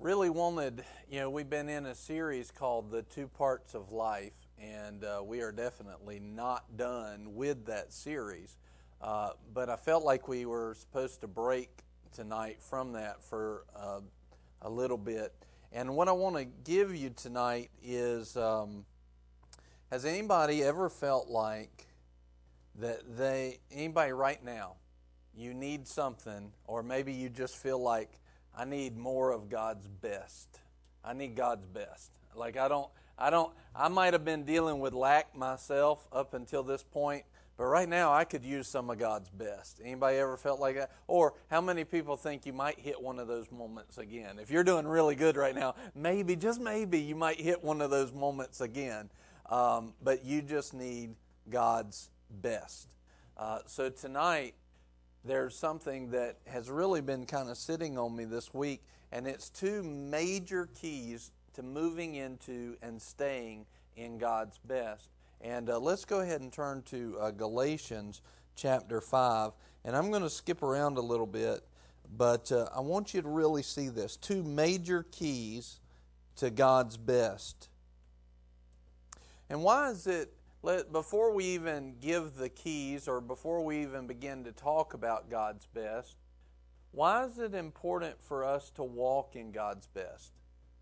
really wanted, you know, we've been in a series called The Two Parts of Life, and uh, we are definitely not done with that series. Uh, but I felt like we were supposed to break tonight from that for uh, a little bit. And what I want to give you tonight is um, Has anybody ever felt like that they, anybody right now, you need something, or maybe you just feel like, I need more of God's best. I need God's best. Like I don't I don't I might have been dealing with lack myself up until this point, but right now I could use some of God's best. Anybody ever felt like that? Or how many people think you might hit one of those moments again? If you're doing really good right now, maybe just maybe you might hit one of those moments again. Um, but you just need God's best. Uh, so tonight there's something that has really been kind of sitting on me this week, and it's two major keys to moving into and staying in God's best. And uh, let's go ahead and turn to uh, Galatians chapter 5. And I'm going to skip around a little bit, but uh, I want you to really see this two major keys to God's best. And why is it let, before we even give the keys or before we even begin to talk about God's best, why is it important for us to walk in God's best?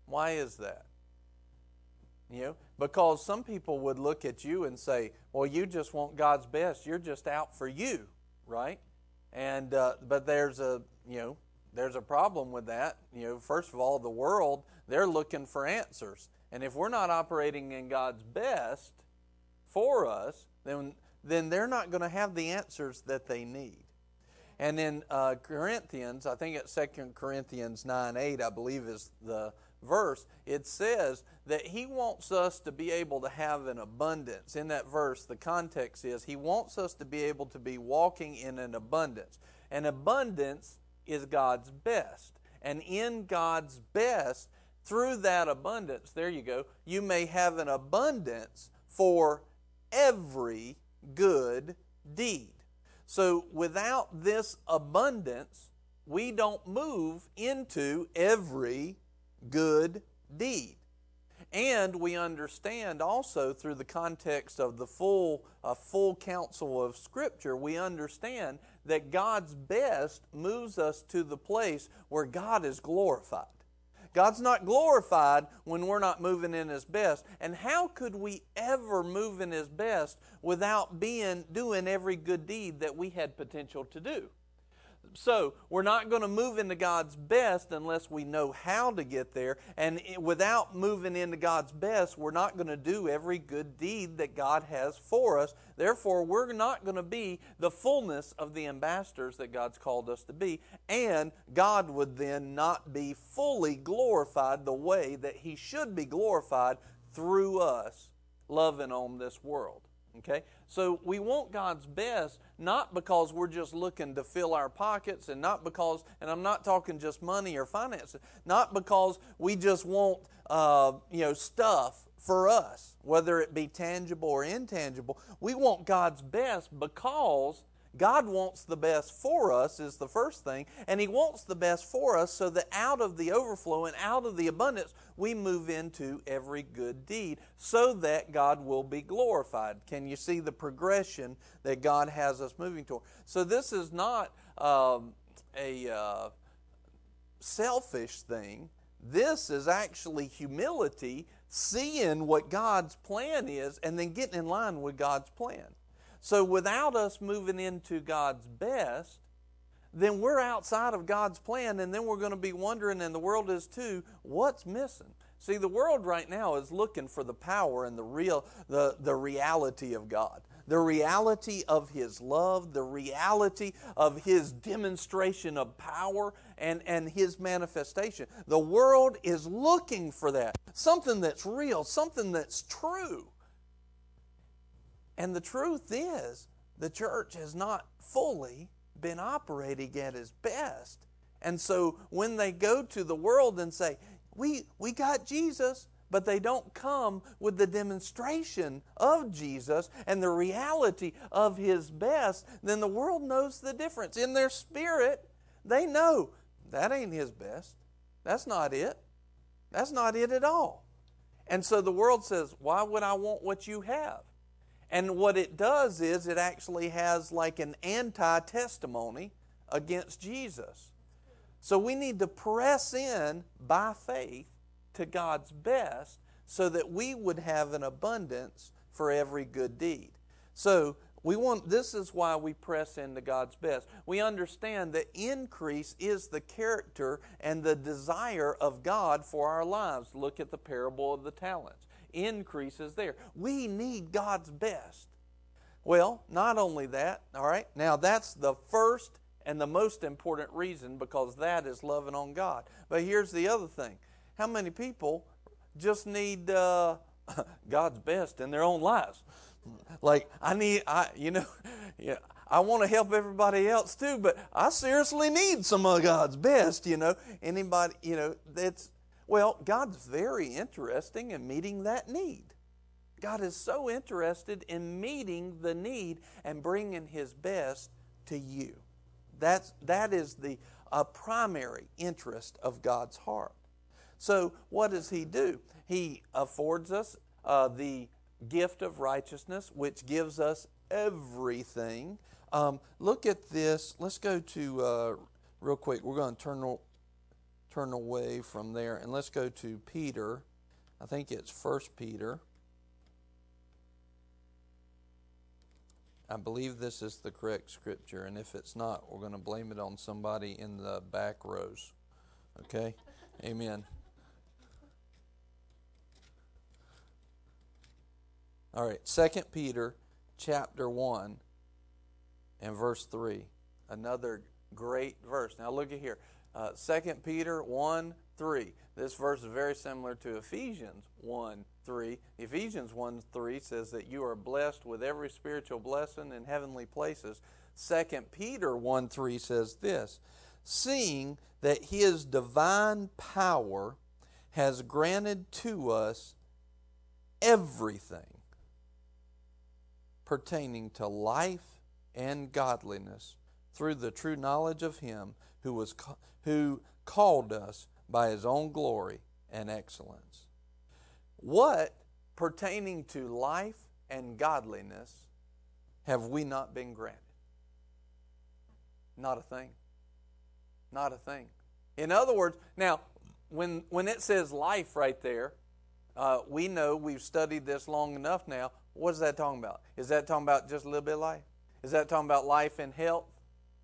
Why is that? You know, because some people would look at you and say, "Well, you just want God's best. You're just out for you, right?" And uh, but there's a you know there's a problem with that. You know, first of all, the world they're looking for answers, and if we're not operating in God's best, for us, then, then they're not going to have the answers that they need. And in uh, Corinthians, I think it's 2 Corinthians 9 8, I believe is the verse, it says that he wants us to be able to have an abundance. In that verse, the context is he wants us to be able to be walking in an abundance. An abundance is God's best. And in God's best, through that abundance, there you go, you may have an abundance for every good deed. So without this abundance, we don't move into every good deed. And we understand also through the context of the full, uh, full counsel of Scripture, we understand that God's best moves us to the place where God is glorified. God's not glorified when we're not moving in His best. And how could we ever move in His best without being doing every good deed that we had potential to do? So, we're not going to move into God's best unless we know how to get there. And without moving into God's best, we're not going to do every good deed that God has for us. Therefore, we're not going to be the fullness of the ambassadors that God's called us to be. And God would then not be fully glorified the way that He should be glorified through us loving on this world. Okay? So we want God's best not because we're just looking to fill our pockets and not because, and I'm not talking just money or finances, not because we just want, uh, you know, stuff for us, whether it be tangible or intangible. We want God's best because God wants the best for us, is the first thing, and He wants the best for us so that out of the overflow and out of the abundance, we move into every good deed so that God will be glorified. Can you see the progression that God has us moving toward? So, this is not um, a uh, selfish thing. This is actually humility, seeing what God's plan is, and then getting in line with God's plan. So without us moving into God's best, then we're outside of God's plan, and then we're going to be wondering, and the world is too, what's missing? See, the world right now is looking for the power and the real, the, the reality of God. The reality of His love, the reality of His demonstration of power and, and His manifestation. The world is looking for that. Something that's real, something that's true. And the truth is, the church has not fully been operating at its best. And so when they go to the world and say, we, we got Jesus, but they don't come with the demonstration of Jesus and the reality of His best, then the world knows the difference. In their spirit, they know that ain't His best. That's not it. That's not it at all. And so the world says, Why would I want what you have? And what it does is it actually has like an anti testimony against Jesus. So we need to press in by faith to God's best so that we would have an abundance for every good deed. So we want this is why we press into God's best. We understand that increase is the character and the desire of God for our lives. Look at the parable of the talents. Increase is there. We need God's best. Well, not only that, all right? Now that's the first and the most important reason because that is loving on God. But here's the other thing. How many people just need uh, God's best in their own lives? Like I need, I you know, yeah, I want to help everybody else too, but I seriously need some of God's best. You know, anybody, you know, that's well, God's very interesting in meeting that need. God is so interested in meeting the need and bringing His best to you. That's that is the a primary interest of God's heart. So, what does He do? He affords us uh, the gift of righteousness, which gives us everything. Um, look at this. Let's go to, uh, real quick, we're going to turn, turn away from there and let's go to Peter. I think it's First Peter. I believe this is the correct scripture, and if it's not, we're going to blame it on somebody in the back rows. Okay? Amen. All right, Second Peter chapter 1 and verse 3. Another great verse. Now look at here. Uh, 2 Peter 1 3. This verse is very similar to Ephesians 1 3. Ephesians 1 3 says that you are blessed with every spiritual blessing in heavenly places. 2 Peter 1 3 says this Seeing that his divine power has granted to us everything pertaining to life and godliness through the true knowledge of him who was who called us by his own glory and excellence. What pertaining to life and godliness have we not been granted? Not a thing. Not a thing. In other words, now when when it says life right there, uh, we know we've studied this long enough now. What is that talking about? Is that talking about just a little bit of life? Is that talking about life and health?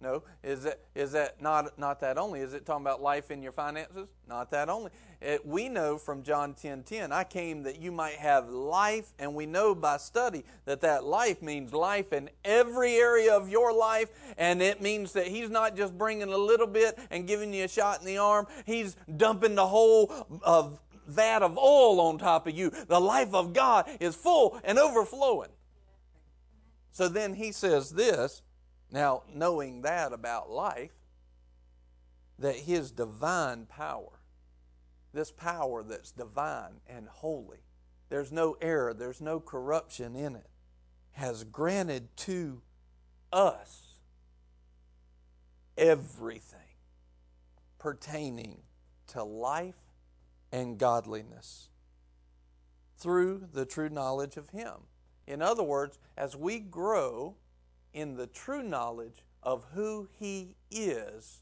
No. Is that is that not not that only? Is it talking about life in your finances? Not that only. It, we know from John 10, 10, I came that you might have life, and we know by study that that life means life in every area of your life, and it means that He's not just bringing a little bit and giving you a shot in the arm. He's dumping the whole of that of oil on top of you. The life of God is full and overflowing. So then he says this now, knowing that about life, that his divine power, this power that's divine and holy, there's no error, there's no corruption in it, has granted to us everything pertaining to life and godliness through the true knowledge of Him. In other words, as we grow in the true knowledge of who He is,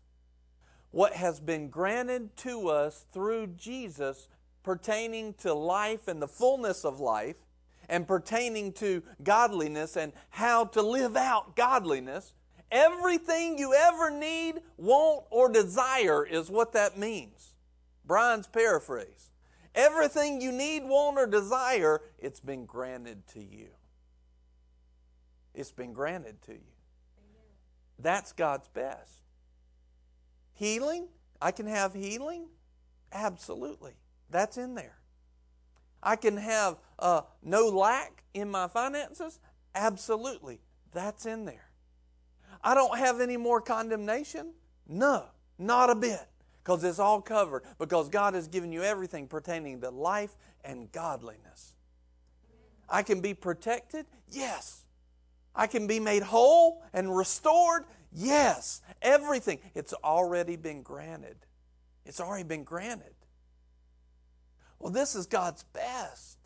what has been granted to us through Jesus pertaining to life and the fullness of life, and pertaining to godliness and how to live out godliness, everything you ever need, want, or desire is what that means. Brian's paraphrase. Everything you need, want, or desire, it's been granted to you. It's been granted to you. That's God's best. Healing? I can have healing? Absolutely. That's in there. I can have uh, no lack in my finances? Absolutely. That's in there. I don't have any more condemnation? No, not a bit because it's all covered, because God has given you everything pertaining to life and godliness. I can be protected? Yes. I can be made whole and restored? Yes. Everything. It's already been granted. It's already been granted. Well, this is God's best.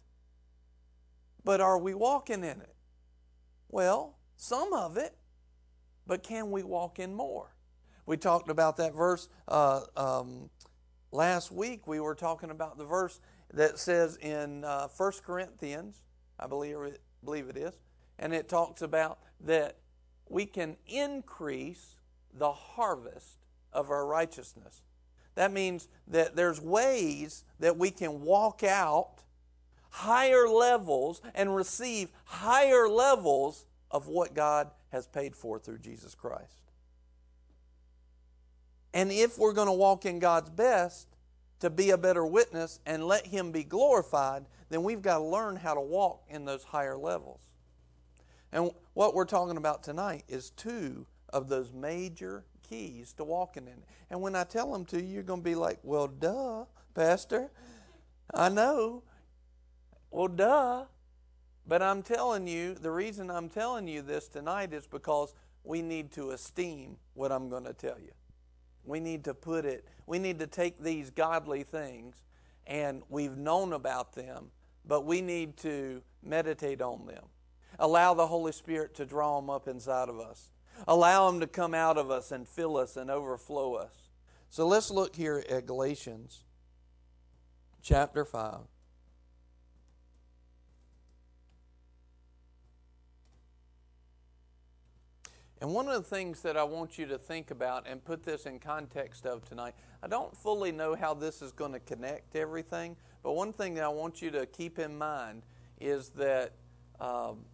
But are we walking in it? Well, some of it, but can we walk in more? We talked about that verse uh, um, last week. We were talking about the verse that says in uh, 1 Corinthians, I believe it, believe it is, and it talks about that we can increase the harvest of our righteousness. That means that there's ways that we can walk out higher levels and receive higher levels of what God has paid for through Jesus Christ. And if we're going to walk in God's best to be a better witness and let Him be glorified, then we've got to learn how to walk in those higher levels. And what we're talking about tonight is two of those major keys to walking in it. And when I tell them to you, you're going to be like, well, duh, Pastor. I know. Well, duh. But I'm telling you, the reason I'm telling you this tonight is because we need to esteem what I'm going to tell you. We need to put it, we need to take these godly things and we've known about them, but we need to meditate on them. Allow the Holy Spirit to draw them up inside of us. Allow them to come out of us and fill us and overflow us. So let's look here at Galatians chapter 5. And one of the things that I want you to think about and put this in context of tonight, I don't fully know how this is going to connect everything, but one thing that I want you to keep in mind is that um,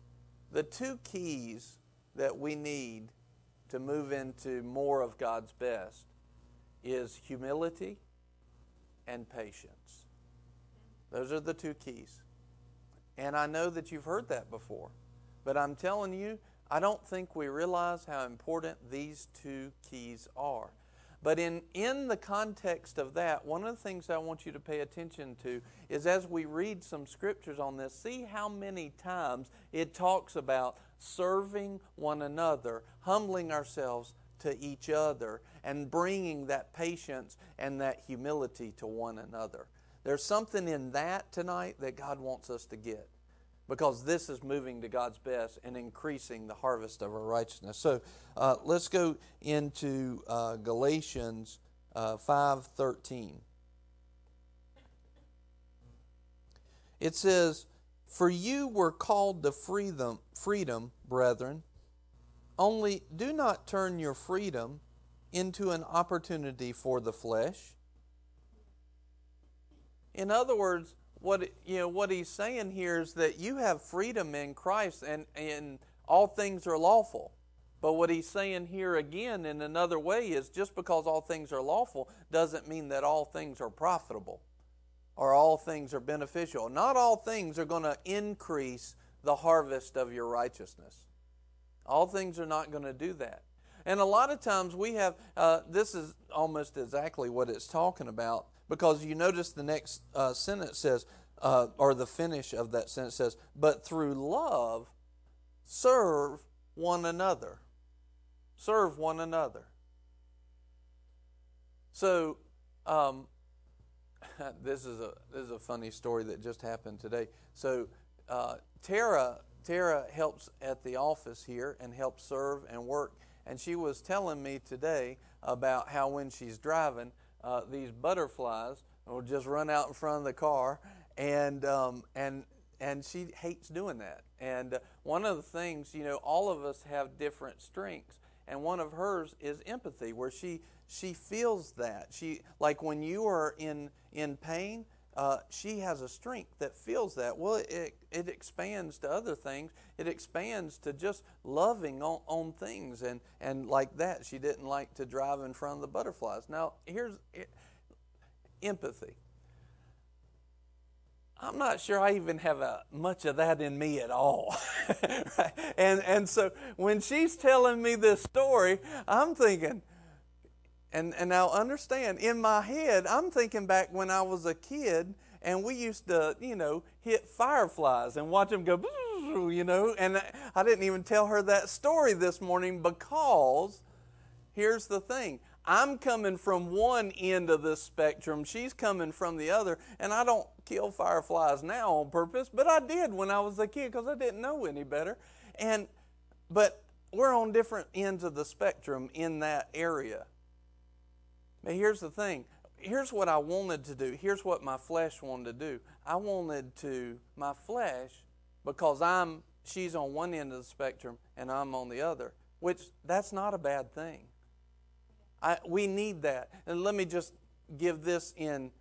the two keys that we need to move into more of God's best is humility and patience. Those are the two keys. And I know that you've heard that before, but I'm telling you, I don't think we realize how important these two keys are. But in, in the context of that, one of the things I want you to pay attention to is as we read some scriptures on this, see how many times it talks about serving one another, humbling ourselves to each other, and bringing that patience and that humility to one another. There's something in that tonight that God wants us to get because this is moving to God's best and increasing the harvest of our righteousness. So uh, let's go into uh, Galatians uh, 5.13. It says, For you were called to freedom, freedom, brethren, only do not turn your freedom into an opportunity for the flesh. In other words, what you know what he's saying here is that you have freedom in Christ and and all things are lawful. But what he's saying here again in another way is just because all things are lawful doesn't mean that all things are profitable or all things are beneficial. Not all things are going to increase the harvest of your righteousness. All things are not going to do that. And a lot of times we have, uh, this is almost exactly what it's talking about because you notice the next uh, sentence says, uh, or the finish of that sentence says, but through love, serve one another. Serve one another. So, um, this is a this is a funny story that just happened today. So, uh, Tara Tara helps at the office here and helps serve and work, and she was telling me today about how when she's driving, uh, these butterflies will just run out in front of the car, and um, and and she hates doing that. And uh, one of the things, you know, all of us have different strengths, and one of hers is empathy, where she she feels that she like when you are in in pain. Uh, she has a strength that feels that. Well, it, it expands to other things. It expands to just loving on, on things and, and like that. She didn't like to drive in front of the butterflies. Now, here's empathy. I'm not sure I even have a, much of that in me at all. right? and, and so when she's telling me this story, I'm thinking, and, and now understand, in my head, I'm thinking back when I was a kid and we used to, you know, hit fireflies and watch them go, you know, and I didn't even tell her that story this morning because here's the thing I'm coming from one end of the spectrum, she's coming from the other, and I don't kill fireflies now on purpose, but I did when I was a kid because I didn't know any better. And but we're on different ends of the spectrum in that area. But here's the thing. Here's what I wanted to do. Here's what my flesh wanted to do. I wanted to my flesh because I'm she's on one end of the spectrum and I'm on the other, which that's not a bad thing. I, we need that. And let me just give this in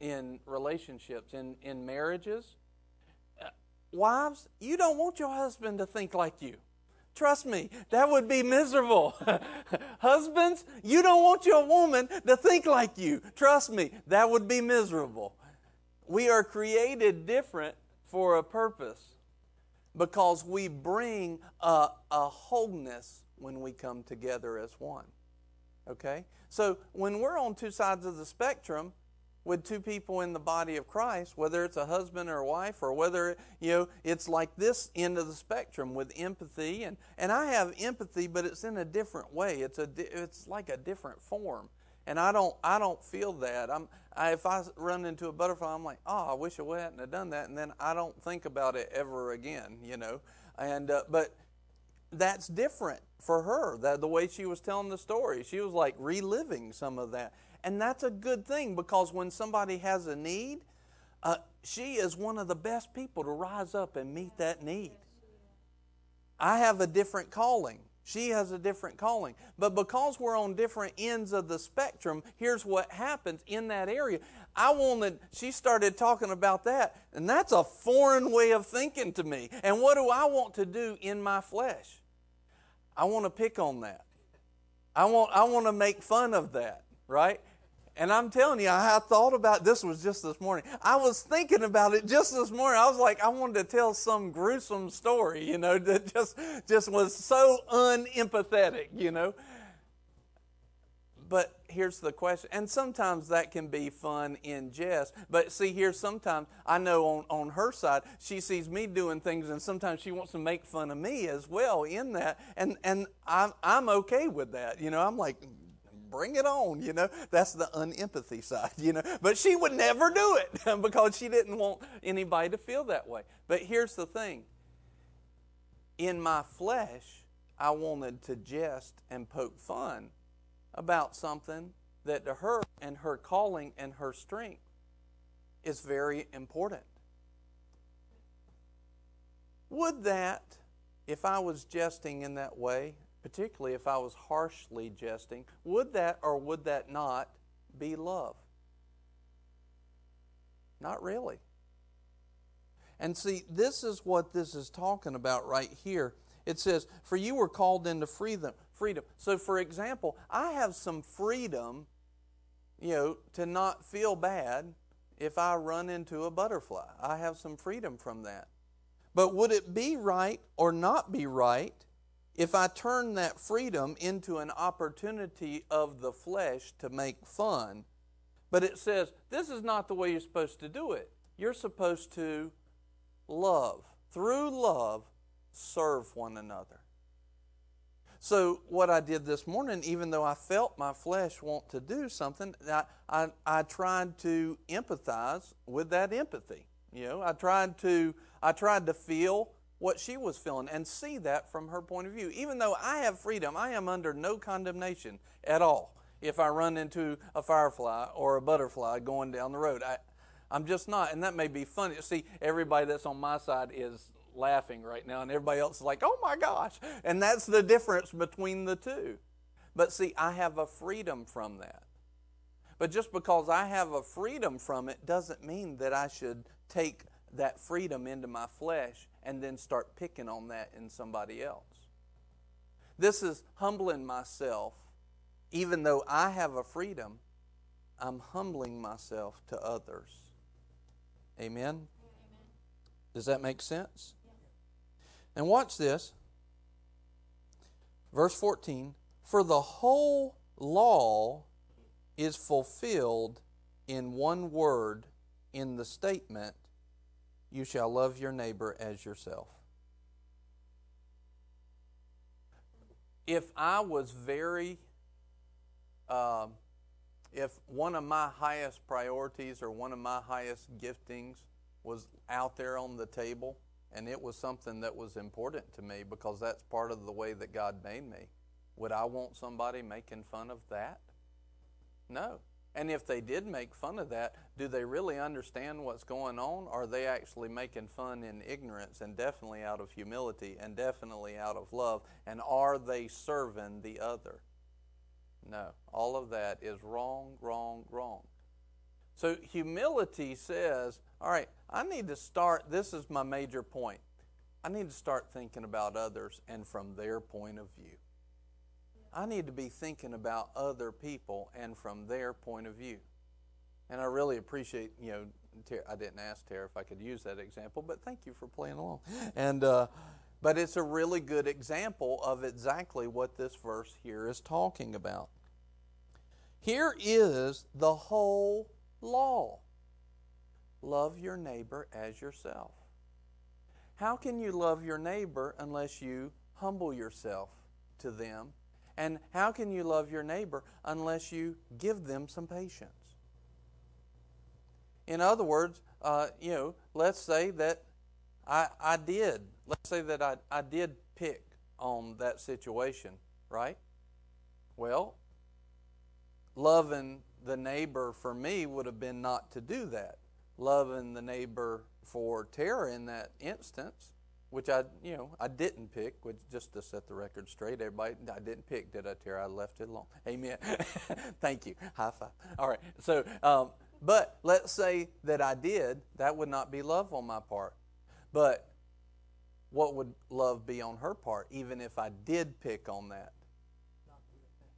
in relationships, in, in marriages. Uh, wives, you don't want your husband to think like you. Trust me, that would be miserable. Husbands, you don't want your woman to think like you. Trust me, that would be miserable. We are created different for a purpose because we bring a, a wholeness when we come together as one. Okay? So when we're on two sides of the spectrum, with two people in the body of Christ, whether it's a husband or a wife, or whether you know it's like this end of the spectrum with empathy, and and I have empathy, but it's in a different way. It's a it's like a different form, and I don't I don't feel that. I'm I, if I run into a butterfly, I'm like, oh, I wish I hadn't have done that, and then I don't think about it ever again, you know. And uh, but that's different for her. That the way she was telling the story, she was like reliving some of that. And that's a good thing because when somebody has a need, uh, she is one of the best people to rise up and meet that need. I have a different calling. She has a different calling. But because we're on different ends of the spectrum, here's what happens in that area. I wanted, she started talking about that, and that's a foreign way of thinking to me. And what do I want to do in my flesh? I want to pick on that. I want, I want to make fun of that, right? And I'm telling you, I thought about this was just this morning. I was thinking about it just this morning. I was like, I wanted to tell some gruesome story, you know, that just just was so unempathetic, you know. But here's the question, and sometimes that can be fun in jest. But see, here sometimes I know on, on her side, she sees me doing things, and sometimes she wants to make fun of me as well in that, and and I'm I'm okay with that. You know, I'm like, bring it on, you know. That's the unempathy side, you know. But she would never do it because she didn't want anybody to feel that way. But here's the thing in my flesh, I wanted to jest and poke fun about something that to her and her calling and her strength is very important. Would that, if I was jesting in that way, particularly if I was harshly jesting, would that or would that not be love? Not really. And see, this is what this is talking about right here. It says, For you were called into freedom. freedom. So, for example, I have some freedom, you know, to not feel bad if I run into a butterfly. I have some freedom from that. But would it be right or not be right if I turn that freedom into an opportunity of the flesh to make fun, but it says this is not the way you're supposed to do it. You're supposed to love, through love, serve one another. So, what I did this morning, even though I felt my flesh want to do something, I, I, I tried to empathize with that empathy. You know, I tried to I tried to feel what she was feeling and see that from her point of view. Even though I have freedom, I am under no condemnation at all if I run into a firefly or a butterfly going down the road. I, I'm just not, and that may be funny. See, everybody that's on my side is laughing right now, and everybody else is like, oh my gosh. And that's the difference between the two. But see, I have a freedom from that. But just because I have a freedom from it doesn't mean that I should take that freedom into my flesh and then start picking on that in somebody else. This is humbling myself. Even though I have a freedom, I'm humbling myself to others. Amen? Amen. Does that make sense? Yes. And watch this. Verse 14 For the whole law is fulfilled in one word in the statement you shall love your neighbor as yourself. If I was very um, if one of my highest priorities or one of my highest giftings was out there on the table and it was something that was important to me because that's part of the way that God made me, would I want somebody making fun of that? No. And if they did make fun of that, do they really understand what's going on? Or are they actually making fun in ignorance and definitely out of humility and definitely out of love? And are they serving the other? No. All of that is wrong, wrong, wrong. So humility says, all right, I need to start, this is my major point. I need to start thinking about others and from their point of view. I need to be thinking about other people and from their point of view. And I really appreciate, you know, I didn't ask Tara if I could use that example, but thank you for playing along. And uh, but it's a really good example of exactly what this verse here is talking about. Here is the whole law love your neighbor as yourself. How can you love your neighbor unless you humble yourself to them? And how can you love your neighbor unless you give them some patience? In other words, uh, you know, let's say that I, I did, let's say that I, I did pick on that situation, right? Well, loving the neighbor for me would have been not to do that. Loving the neighbor for Tara in that instance, which I, you know, I didn't pick, which just to set the record straight, everybody, I didn't pick, did I, Tara? I left it alone. Amen. Thank you. High five. All right. So, um, but let's say that I did, that would not be love on my part. But what would love be on her part, even if I did pick on that?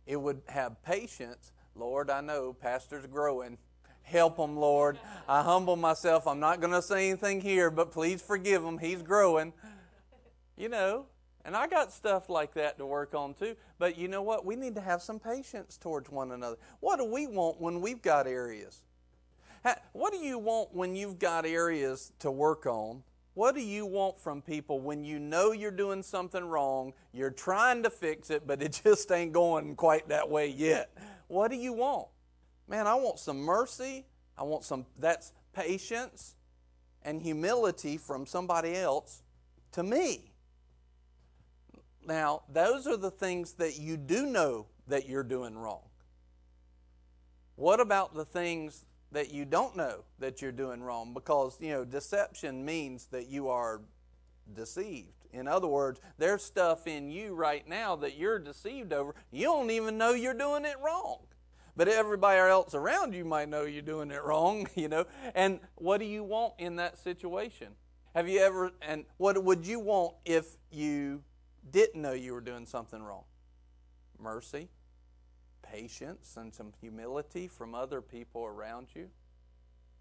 It would have patience Lord, I know Pastor's growing. Help him, Lord. I humble myself. I'm not going to say anything here, but please forgive him. He's growing. You know, and I got stuff like that to work on too. But you know what? We need to have some patience towards one another. What do we want when we've got areas? What do you want when you've got areas to work on what do you want from people when you know you're doing something wrong, you're trying to fix it, but it just ain't going quite that way yet? What do you want? Man, I want some mercy. I want some, that's patience and humility from somebody else to me. Now, those are the things that you do know that you're doing wrong. What about the things that you don't know that you're doing wrong because, you know, deception means that you are deceived. In other words, there's stuff in you right now that you're deceived over. You don't even know you're doing it wrong. But everybody else around you might know you're doing it wrong, you know. And what do you want in that situation? Have you ever, and what would you want if you didn't know you were doing something wrong? Mercy patience and some humility from other people around you,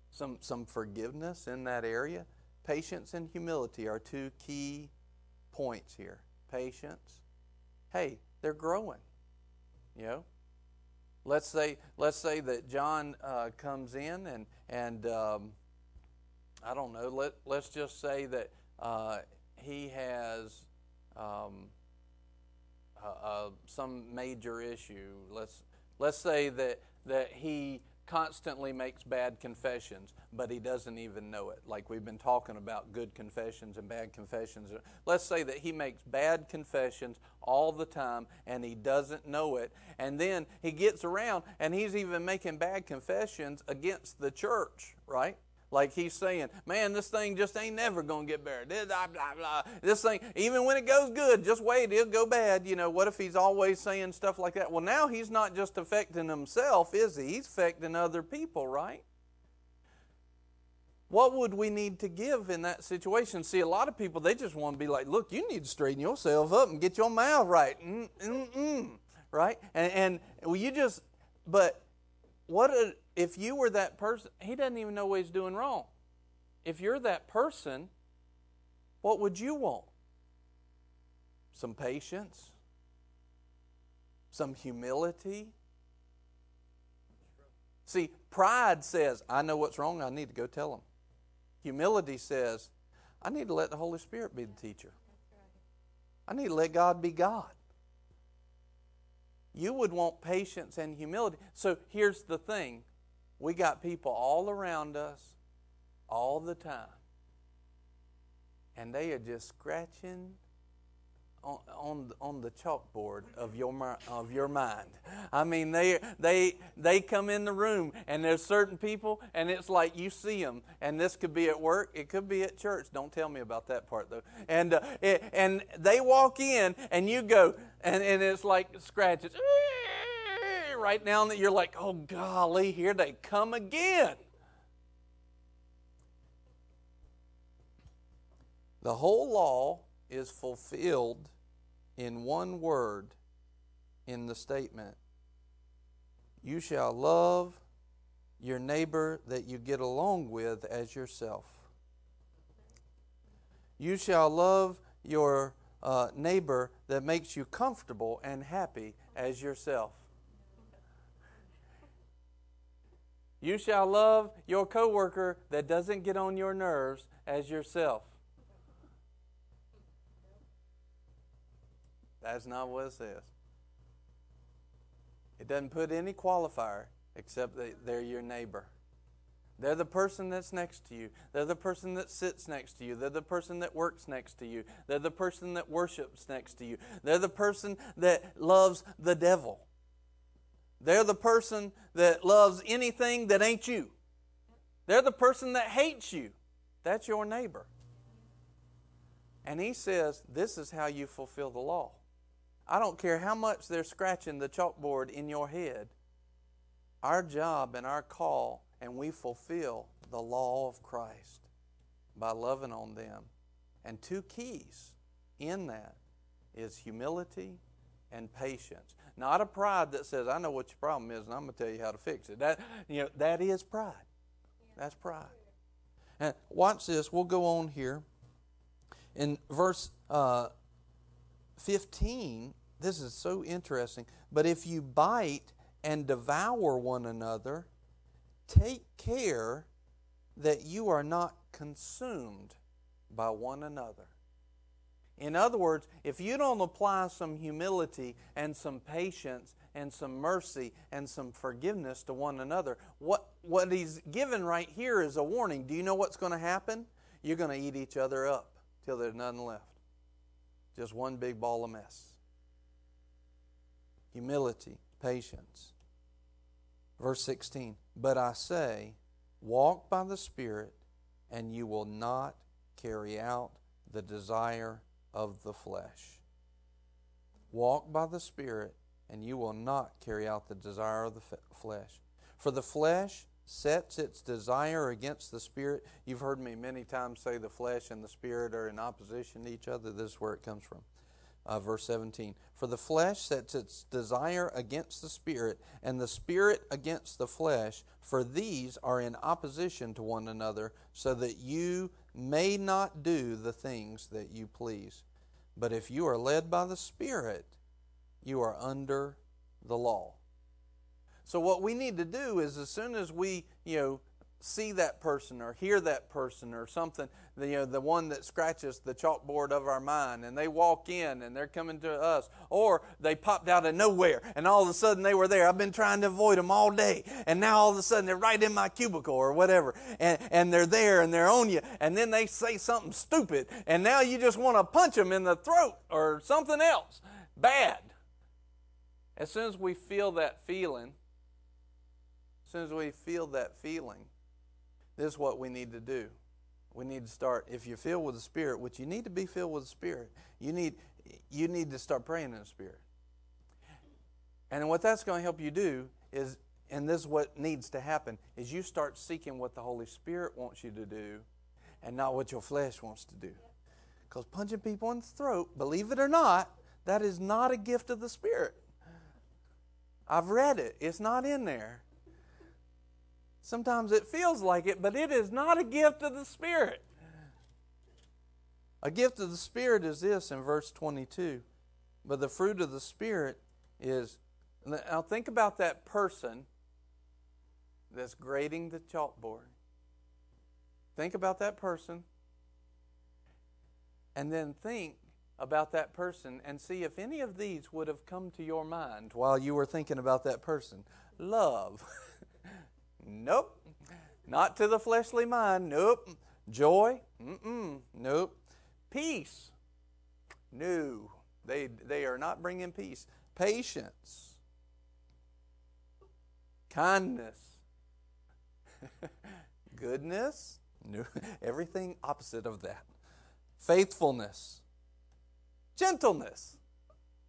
some, some forgiveness in that area. Patience and humility are two key points here. Patience. Hey, they're growing. You know, let's say let's say that John uh, comes in and and um, I don't know. Let let's just say that uh, he has um, uh, some major issue. Let's let's say that that he constantly makes bad confessions, but he doesn't even know it. Like we've been talking about good confessions and bad confessions. Let's say that he makes bad confessions all the time and he doesn't know it. And then he gets around and he's even making bad confessions against the church, right? Like he's saying, man, this thing just ain't never going to get better. Blah, blah, blah. This thing, even when it goes good, just wait, it'll go bad. You know, what if he's always saying stuff like that? Well, now he's not just affecting himself, is he? He's affecting other people, right? What would we need to give in that situation? See, a lot of people, they just want to be like, look, you need to straighten yourself up and get your mouth right. Mm, mm, mm. Right? And, and well, you just, but what a, if you were that person, he doesn't even know what he's doing wrong. If you're that person, what would you want? Some patience? Some humility? See, pride says, I know what's wrong, I need to go tell him. Humility says, I need to let the Holy Spirit be the teacher. I need to let God be God. you would want patience and humility. So here's the thing we got people all around us all the time, and they are just scratching on, on, on the chalkboard of your of your mind. I mean, they they they come in the room, and there's certain people, and it's like you see them, and this could be at work, it could be at church. Don't tell me about that part though. And uh, it, and they walk in, and you go, and, and it's like scratches right now that you're like, oh golly, here they come again. The whole law is fulfilled in one word in the statement You shall love your neighbor that you get along with as yourself. You shall love your uh, neighbor that makes you comfortable and happy as yourself. You shall love your coworker that doesn't get on your nerves as yourself. That's not what it says. It doesn't put any qualifier except that they're your neighbor. They're the person that's next to you. They're the person that sits next to you. They're the person that works next to you. They're the person that worships next to you. They're the person that loves the devil. They're the person that loves anything that ain't you. They're the person that hates you. That's your neighbor. And he says, This is how you fulfill the law. I don't care how much they're scratching the chalkboard in your head. Our job and our call, and we fulfill the law of Christ by loving on them. And two keys in that is humility and patience. Not a pride that says, I know what your problem is and I'm going to tell you how to fix it. That, you know, that is pride. That's pride. And watch this. We'll go on here. In verse uh, 15, this is so interesting. But if you bite and devour one another, take care that you are not consumed by one another. In other words, if you don't apply some humility and some patience and some mercy and some forgiveness to one another, what, what he's given right here is a warning. Do you know what's going to happen? You're going to eat each other up till there's nothing left. Just one big ball of mess humility, patience. Verse 16, but I say, walk by the Spirit, and you will not carry out the desire of the flesh. Walk by the Spirit, and you will not carry out the desire of the flesh. For the flesh sets its desire against the Spirit. You've heard me many times say the flesh and the Spirit are in opposition to each other. This is where it comes from uh, verse 17. For the flesh sets its desire against the spirit, and the spirit against the flesh, for these are in opposition to one another, so that you may not do the things that you please. But if you are led by the Spirit, you are under the law. So what we need to do is as soon as we, you know, see that person or hear that person or something, you know, the one that scratches the chalkboard of our mind, and they walk in and they're coming to us, or they popped out of nowhere and all of a sudden they were there. I've been trying to avoid them all day, and now all of a sudden they're right in my cubicle or whatever, and, and they're there and they're on you, and then they say something stupid, and now you just want to punch them in the throat or something else bad. As soon as we feel that feeling, as soon as we feel that feeling, this is what we need to do. We need to start, if you're filled with the Spirit, which you need to be filled with the Spirit, you need, you need to start praying in the Spirit. And what that's going to help you do is, and this is what needs to happen, is you start seeking what the Holy Spirit wants you to do and not what your flesh wants to do. Because punching people in the throat, believe it or not, that is not a gift of the Spirit. I've read it, it's not in there. Sometimes it feels like it, but it is not a gift of the Spirit. A gift of the Spirit is this in verse 22. But the fruit of the Spirit is. Now think about that person that's grading the chalkboard. Think about that person. And then think about that person and see if any of these would have come to your mind while you were thinking about that person. Love. nope. Not to the fleshly mind. Nope. Joy. Mm-mm. Nope. Peace. No. They, they are not bringing peace. Patience. Kindness. Goodness. No. Everything opposite of that. Faithfulness. Gentleness.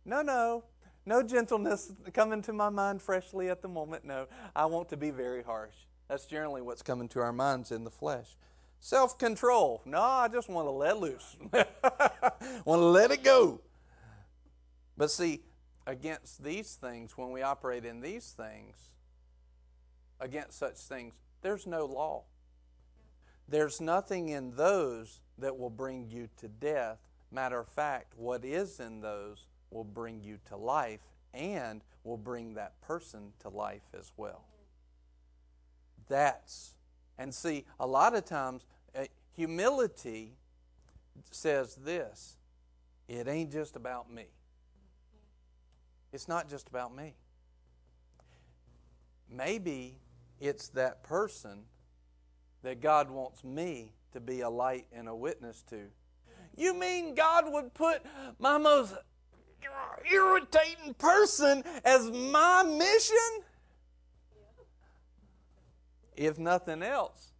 No, no. No gentleness coming to my mind freshly at the moment. No, I want to be very harsh. That's generally what's coming to our minds in the flesh. Self control. No, I just want to let loose. want to let it go. But see, against these things, when we operate in these things, against such things, there's no law. There's nothing in those that will bring you to death. Matter of fact, what is in those will bring you to life and will bring that person to life as well. That's, and see, a lot of times, uh, humility says this it ain't just about me. It's not just about me. Maybe it's that person that God wants me to be a light and a witness to. You mean God would put my most irritating person as my mission? If nothing else,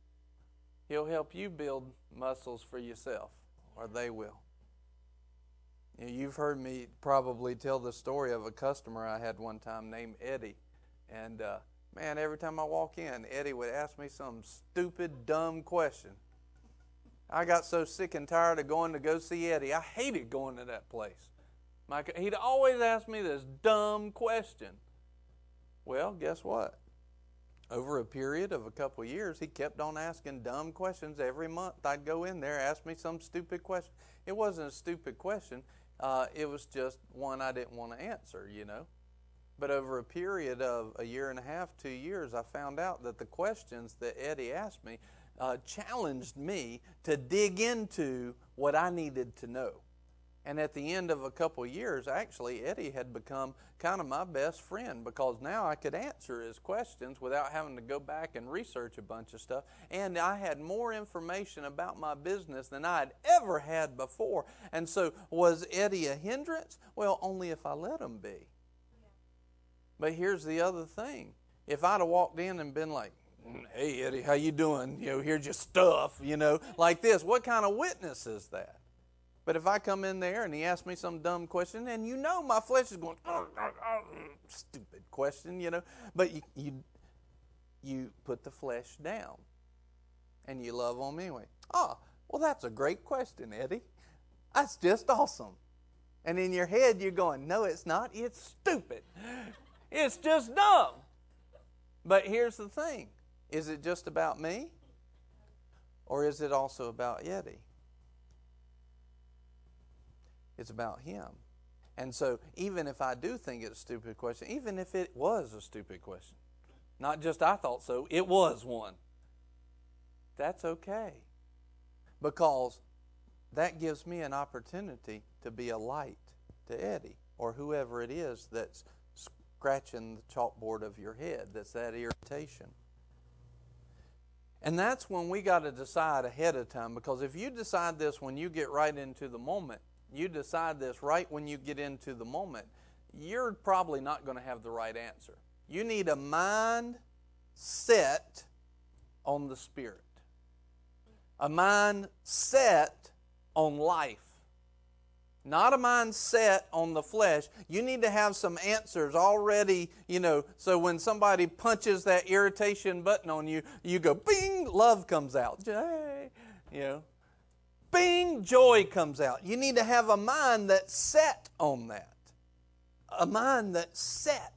He'll help you build muscles for yourself, or they will. You've heard me probably tell the story of a customer I had one time named Eddie. And uh, man, every time I walk in, Eddie would ask me some stupid, dumb question. I got so sick and tired of going to go see Eddie. I hated going to that place. My, he'd always ask me this dumb question. Well, guess what? Over a period of a couple of years, he kept on asking dumb questions every month. I'd go in there, ask me some stupid question. It wasn't a stupid question. Uh, it was just one I didn't want to answer, you know. But over a period of a year and a half, two years, I found out that the questions that Eddie asked me uh, challenged me to dig into what I needed to know. And at the end of a couple of years, actually, Eddie had become kind of my best friend because now I could answer his questions without having to go back and research a bunch of stuff. And I had more information about my business than I had ever had before. And so, was Eddie a hindrance? Well, only if I let him be. But here's the other thing if I'd have walked in and been like, hey eddie how you doing you know here's your stuff you know like this what kind of witness is that but if I come in there and he asks me some dumb question, and you know my flesh is going, oh, oh, oh, stupid question, you know, but you, you, you put the flesh down and you love on me anyway. Oh, well, that's a great question, Eddie. That's just awesome. And in your head, you're going, no, it's not. It's stupid. It's just dumb. But here's the thing is it just about me? Or is it also about Eddie? It's about Him. And so, even if I do think it's a stupid question, even if it was a stupid question, not just I thought so, it was one, that's okay. Because that gives me an opportunity to be a light to Eddie or whoever it is that's scratching the chalkboard of your head, that's that irritation. And that's when we got to decide ahead of time because if you decide this when you get right into the moment, you decide this right when you get into the moment, you're probably not going to have the right answer. You need a mind set on the Spirit, a mind set on life. Not a mind set on the flesh. You need to have some answers already, you know, so when somebody punches that irritation button on you, you go, bing, love comes out. Hey, you know, bing, joy comes out. You need to have a mind that's set on that. A mind that's set.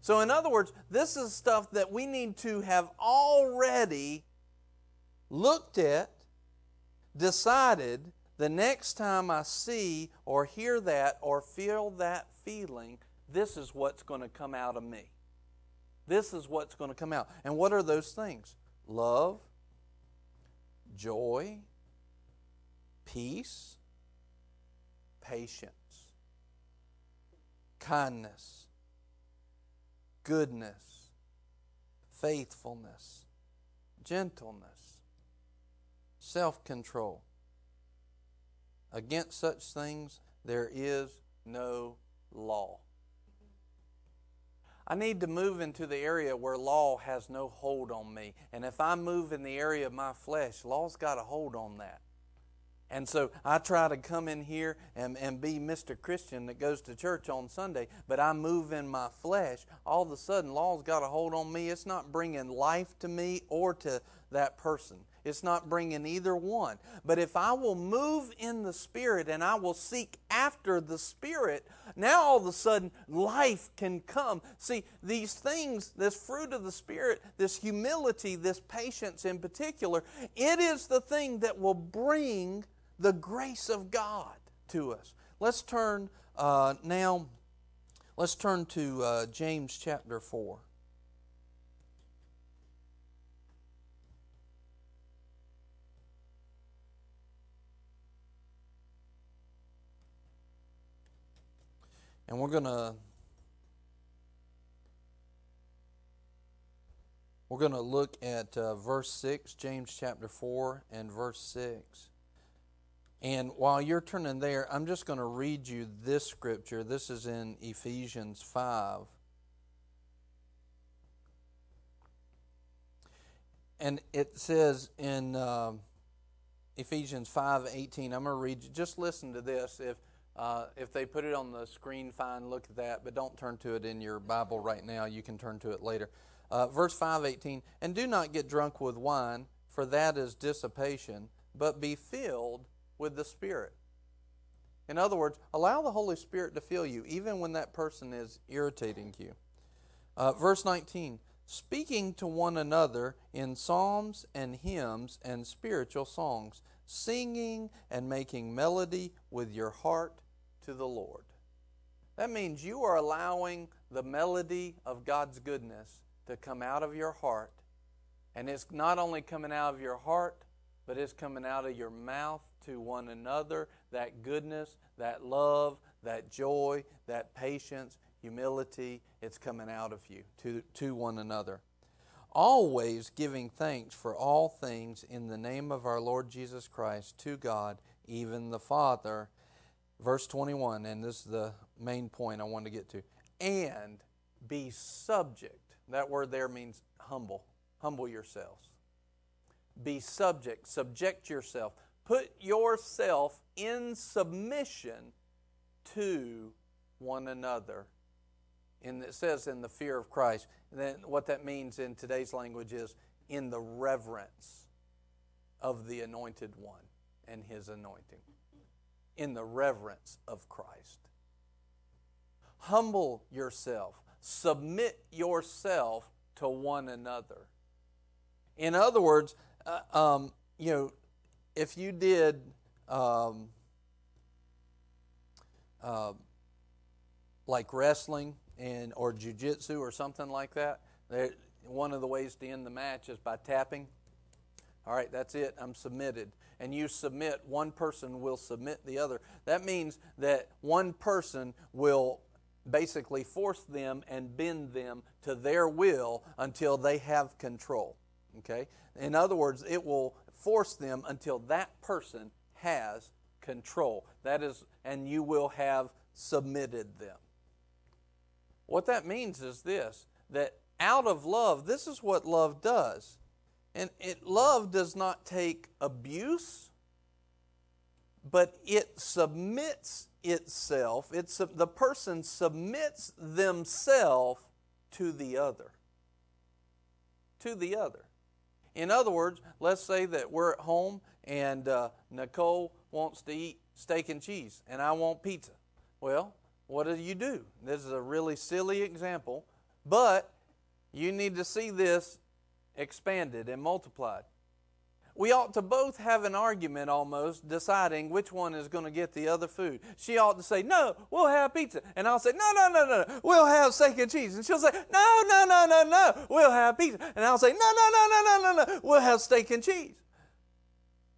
So, in other words, this is stuff that we need to have already looked at, decided the next time I see or hear that or feel that feeling, this is what's going to come out of me. This is what's going to come out. And what are those things? Love, joy, peace, patience, kindness, goodness, faithfulness, gentleness, self control. Against such things there is no law. I need to move into the area where law has no hold on me. And if I move in the area of my flesh, law's got a hold on that. And so I try to come in here and, and be Mr. Christian that goes to church on Sunday, but I move in my flesh. All of a sudden, law's got a hold on me. It's not bringing life to me or to that person. It's not bringing either one. But if I will move in the Spirit and I will seek after the Spirit, now all of a sudden life can come. See, these things, this fruit of the Spirit, this humility, this patience in particular, it is the thing that will bring the grace of God to us. Let's turn uh, now, let's turn to uh, James chapter 4. And we're going to we're going to look at uh, verse 6, James chapter 4 and verse 6. And while you're turning there, I'm just going to read you this scripture. This is in Ephesians 5. And it says in uh, Ephesians 5 18, I'm going to read you, just listen to this. If uh, if they put it on the screen, fine, look at that, but don't turn to it in your Bible right now. You can turn to it later. Uh, verse 518 And do not get drunk with wine, for that is dissipation, but be filled with the Spirit. In other words, allow the Holy Spirit to fill you, even when that person is irritating you. Uh, verse 19 Speaking to one another in psalms and hymns and spiritual songs, singing and making melody with your heart to the Lord. That means you are allowing the melody of God's goodness to come out of your heart. And it's not only coming out of your heart, but it's coming out of your mouth to one another. That goodness, that love, that joy, that patience, humility, it's coming out of you to, to one another. Always giving thanks for all things in the name of our Lord Jesus Christ to God, even the Father verse 21, and this is the main point I want to get to. And be subject. That word there means humble. Humble yourselves. Be subject. Subject yourself. Put yourself in submission to one another. And it says in the fear of Christ. And then what that means in today's language is in the reverence of the anointed one and his anointing in the reverence of Christ. Humble yourself, submit yourself to one another. In other words, uh, um, you know, if you did um, uh, like wrestling and or jujitsu or something like that, one of the ways to end the match is by tapping. All right, that's it. I'm submitted and you submit, one person will submit the other. That means that one person will basically force them and bend them to their will until they have control. Okay? In other words, it will force them until that person has control. That is, and you will have submitted them. What that means is this that out of love, this is what love does and it, love does not take abuse, but it submits itself. It's, the person submits themselves to the other. To the other. In other words, let's say that we're at home and uh, Nicole wants to eat steak and cheese and I want pizza. Well, what do you do? This is a really silly example, but you need to see this expanded and multiplied. We ought to both have an argument almost deciding which one is going to get the other food. She ought to say, No, we'll have pizza. And I'll say, No, no, no, no, we'll have steak and cheese. And she'll say, No, no, no, no, no, we'll have pizza. And I'll say, No, no, no, no, no, no, no, we'll have steak and cheese.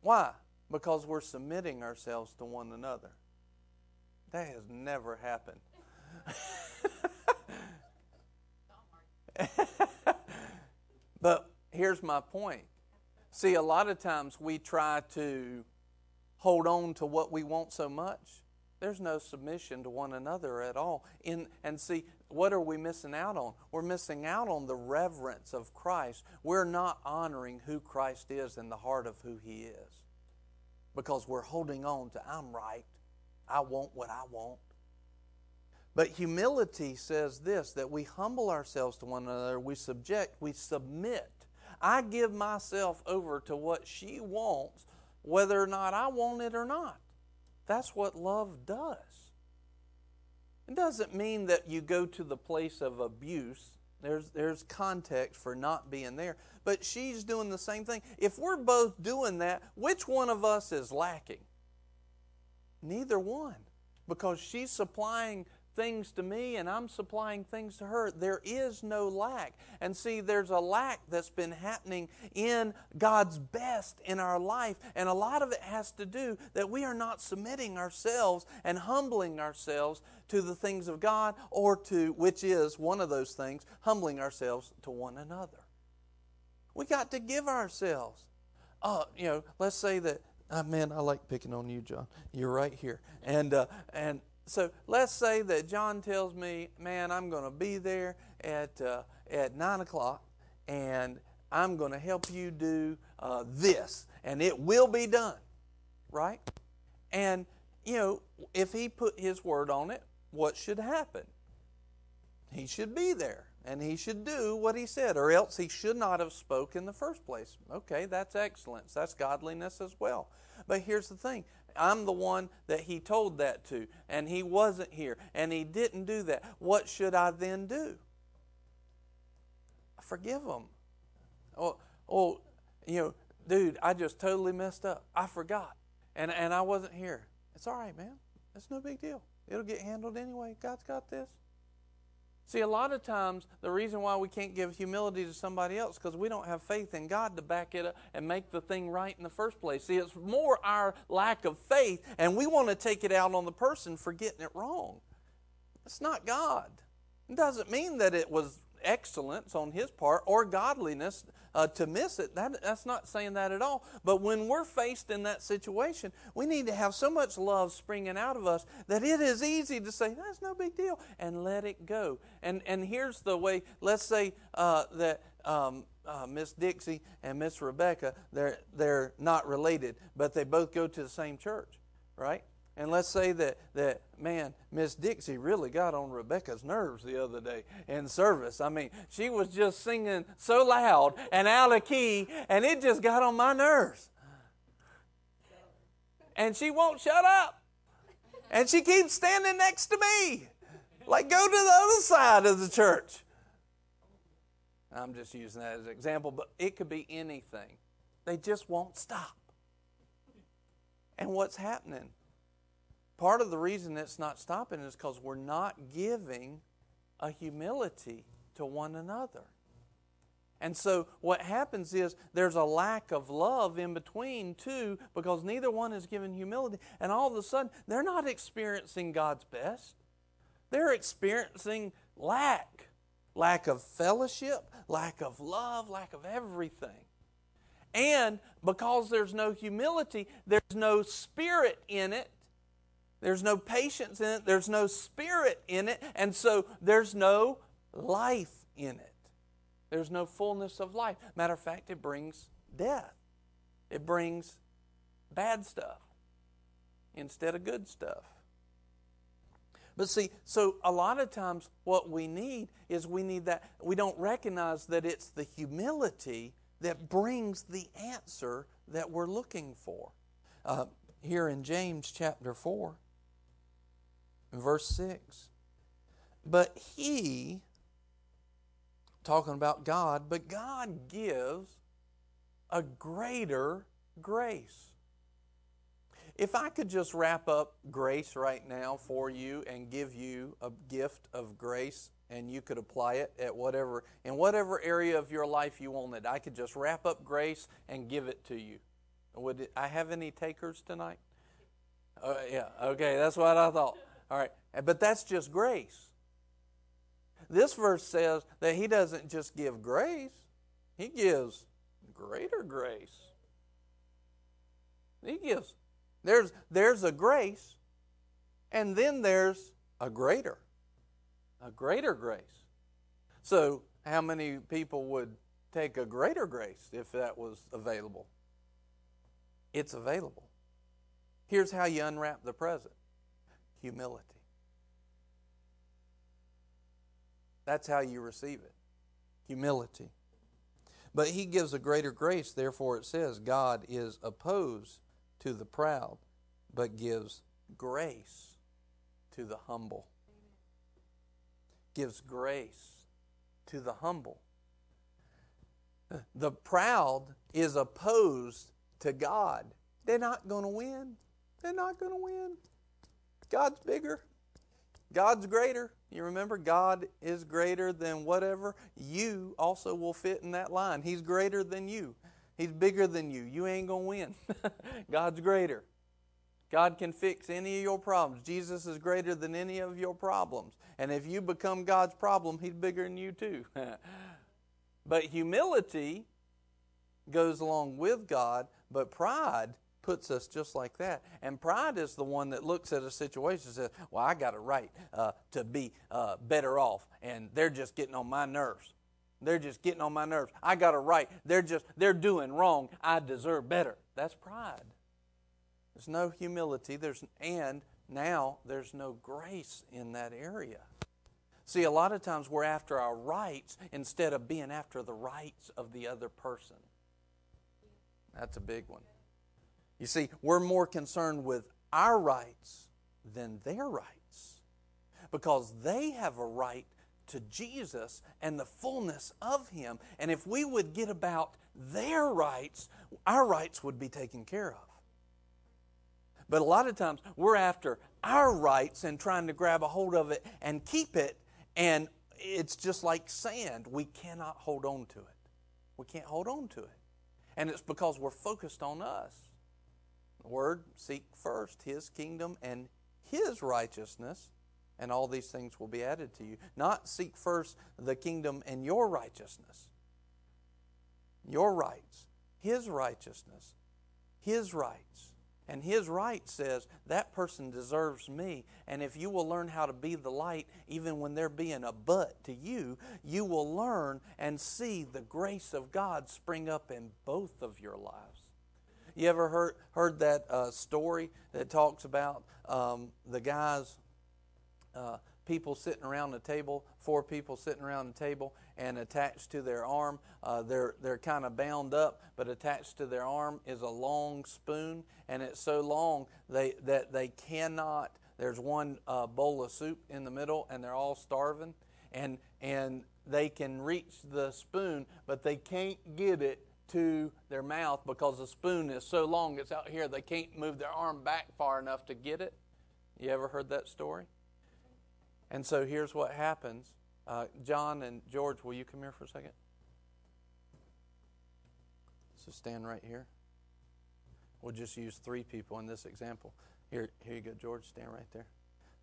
Why? Because we're submitting ourselves to one another. That has never happened. but here's my point. See, a lot of times we try to hold on to what we want so much. There's no submission to one another at all. In, and see, what are we missing out on? We're missing out on the reverence of Christ. We're not honoring who Christ is in the heart of who He is because we're holding on to, I'm right, I want what I want. But humility says this that we humble ourselves to one another, we subject, we submit. I give myself over to what she wants, whether or not I want it or not. That's what love does. It doesn't mean that you go to the place of abuse. There's, there's context for not being there. But she's doing the same thing. If we're both doing that, which one of us is lacking? Neither one. Because she's supplying things to me and I'm supplying things to her. There is no lack. And see, there's a lack that's been happening in God's best in our life. And a lot of it has to do that we are not submitting ourselves and humbling ourselves to the things of God or to, which is one of those things, humbling ourselves to one another. We got to give ourselves. Uh, you know, let's say that, uh, man, I like picking on you, John. You're right here. And, uh, and so let's say that John tells me, man, I'm going to be there at, uh, at 9 o'clock and I'm going to help you do uh, this, and it will be done, right? And, you know, if he put his word on it, what should happen? He should be there and he should do what he said, or else he should not have spoke in the first place. Okay, that's excellence. That's godliness as well. But here's the thing I'm the one that he told that to, and he wasn't here, and he didn't do that. What should I then do? Forgive him. Oh, oh, you know, dude, I just totally messed up. I forgot, and and I wasn't here. It's all right, man. It's no big deal. It'll get handled anyway. God's got this. See, a lot of times the reason why we can't give humility to somebody else because we don't have faith in God to back it up and make the thing right in the first place. See, it's more our lack of faith, and we want to take it out on the person for getting it wrong. It's not God. It doesn't mean that it was excellence on his part or godliness uh, to miss it. That, that's not saying that at all. But when we're faced in that situation, we need to have so much love springing out of us that it is easy to say, that's no big deal, and let it go. And, and here's the way let's say uh, that. Um, uh, Miss Dixie and Miss Rebecca, they're, they're not related, but they both go to the same church, right? And let's say that, that man, Miss Dixie really got on Rebecca's nerves the other day in service. I mean, she was just singing so loud and out of key, and it just got on my nerves. And she won't shut up. And she keeps standing next to me. Like, go to the other side of the church. I'm just using that as an example, but it could be anything. They just won't stop. And what's happening? Part of the reason it's not stopping is because we're not giving a humility to one another. And so what happens is there's a lack of love in between two because neither one is given humility. And all of a sudden, they're not experiencing God's best. They're experiencing lack lack of fellowship, lack of love, lack of everything. And because there's no humility, there's no spirit in it there's no patience in it. There's no spirit in it. And so there's no life in it. There's no fullness of life. Matter of fact, it brings death, it brings bad stuff instead of good stuff. But see, so a lot of times what we need is we need that, we don't recognize that it's the humility that brings the answer that we're looking for. Uh, here in James chapter 4, verse 6. But he, talking about God, but God gives a greater grace. If I could just wrap up grace right now for you and give you a gift of grace and you could apply it at whatever in whatever area of your life you wanted, I could just wrap up grace and give it to you. Would it, I have any takers tonight? Uh, yeah, okay, that's what I thought. All right, but that's just grace. This verse says that He doesn't just give grace, He gives greater grace. He gives. There's, there's a grace, and then there's a greater. A greater grace. So, how many people would take a greater grace if that was available? It's available. Here's how you unwrap the present humility. That's how you receive it humility. But he gives a greater grace, therefore, it says, God is opposed to the proud, but gives grace to the humble. Gives grace to the humble. The proud is opposed to God. They're not going to win. They're not going to win. God's bigger. God's greater. You remember, God is greater than whatever. You also will fit in that line. He's greater than you. He's bigger than you. You ain't going to win. God's greater. God can fix any of your problems. Jesus is greater than any of your problems. And if you become God's problem, He's bigger than you too. but humility goes along with God, but pride puts us just like that. And pride is the one that looks at a situation and says, Well, I got a right uh, to be uh, better off, and they're just getting on my nerves. They're just getting on my nerves. I got a right. They're just, they're doing wrong. I deserve better. That's pride. There's no humility. There's, and now there's no grace in that area. See, a lot of times we're after our rights instead of being after the rights of the other person. That's a big one. You see, we're more concerned with our rights than their rights because they have a right to Jesus and the fullness of Him. And if we would get about their rights, our rights would be taken care of. But a lot of times we're after our rights and trying to grab a hold of it and keep it, and it's just like sand. We cannot hold on to it. We can't hold on to it. And it's because we're focused on us. Word seek first his kingdom and his righteousness, and all these things will be added to you. Not seek first the kingdom and your righteousness, your rights, his righteousness, his rights. And his right says that person deserves me. And if you will learn how to be the light, even when they're being a butt to you, you will learn and see the grace of God spring up in both of your lives. You ever heard, heard that uh, story that talks about um, the guys, uh, people sitting around the table, four people sitting around the table, and attached to their arm, uh, they're, they're kind of bound up, but attached to their arm is a long spoon, and it's so long they, that they cannot. There's one uh, bowl of soup in the middle, and they're all starving, and, and they can reach the spoon, but they can't get it to their mouth because the spoon is so long it's out here they can't move their arm back far enough to get it you ever heard that story and so here's what happens uh, John and George, will you come here for a second? So stand right here. We'll just use three people in this example. Here, here you go, George. Stand right there.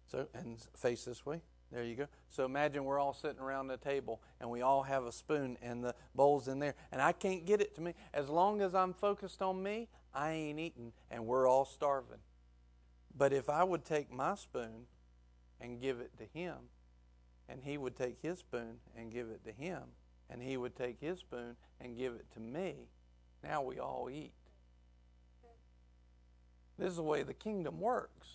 So and face this way. There you go. So imagine we're all sitting around the table and we all have a spoon and the bowl's in there and I can't get it to me. As long as I'm focused on me, I ain't eating and we're all starving. But if I would take my spoon and give it to him, and he would take his spoon and give it to him, and he would take his spoon and give it to me. Now we all eat. This is the way the kingdom works.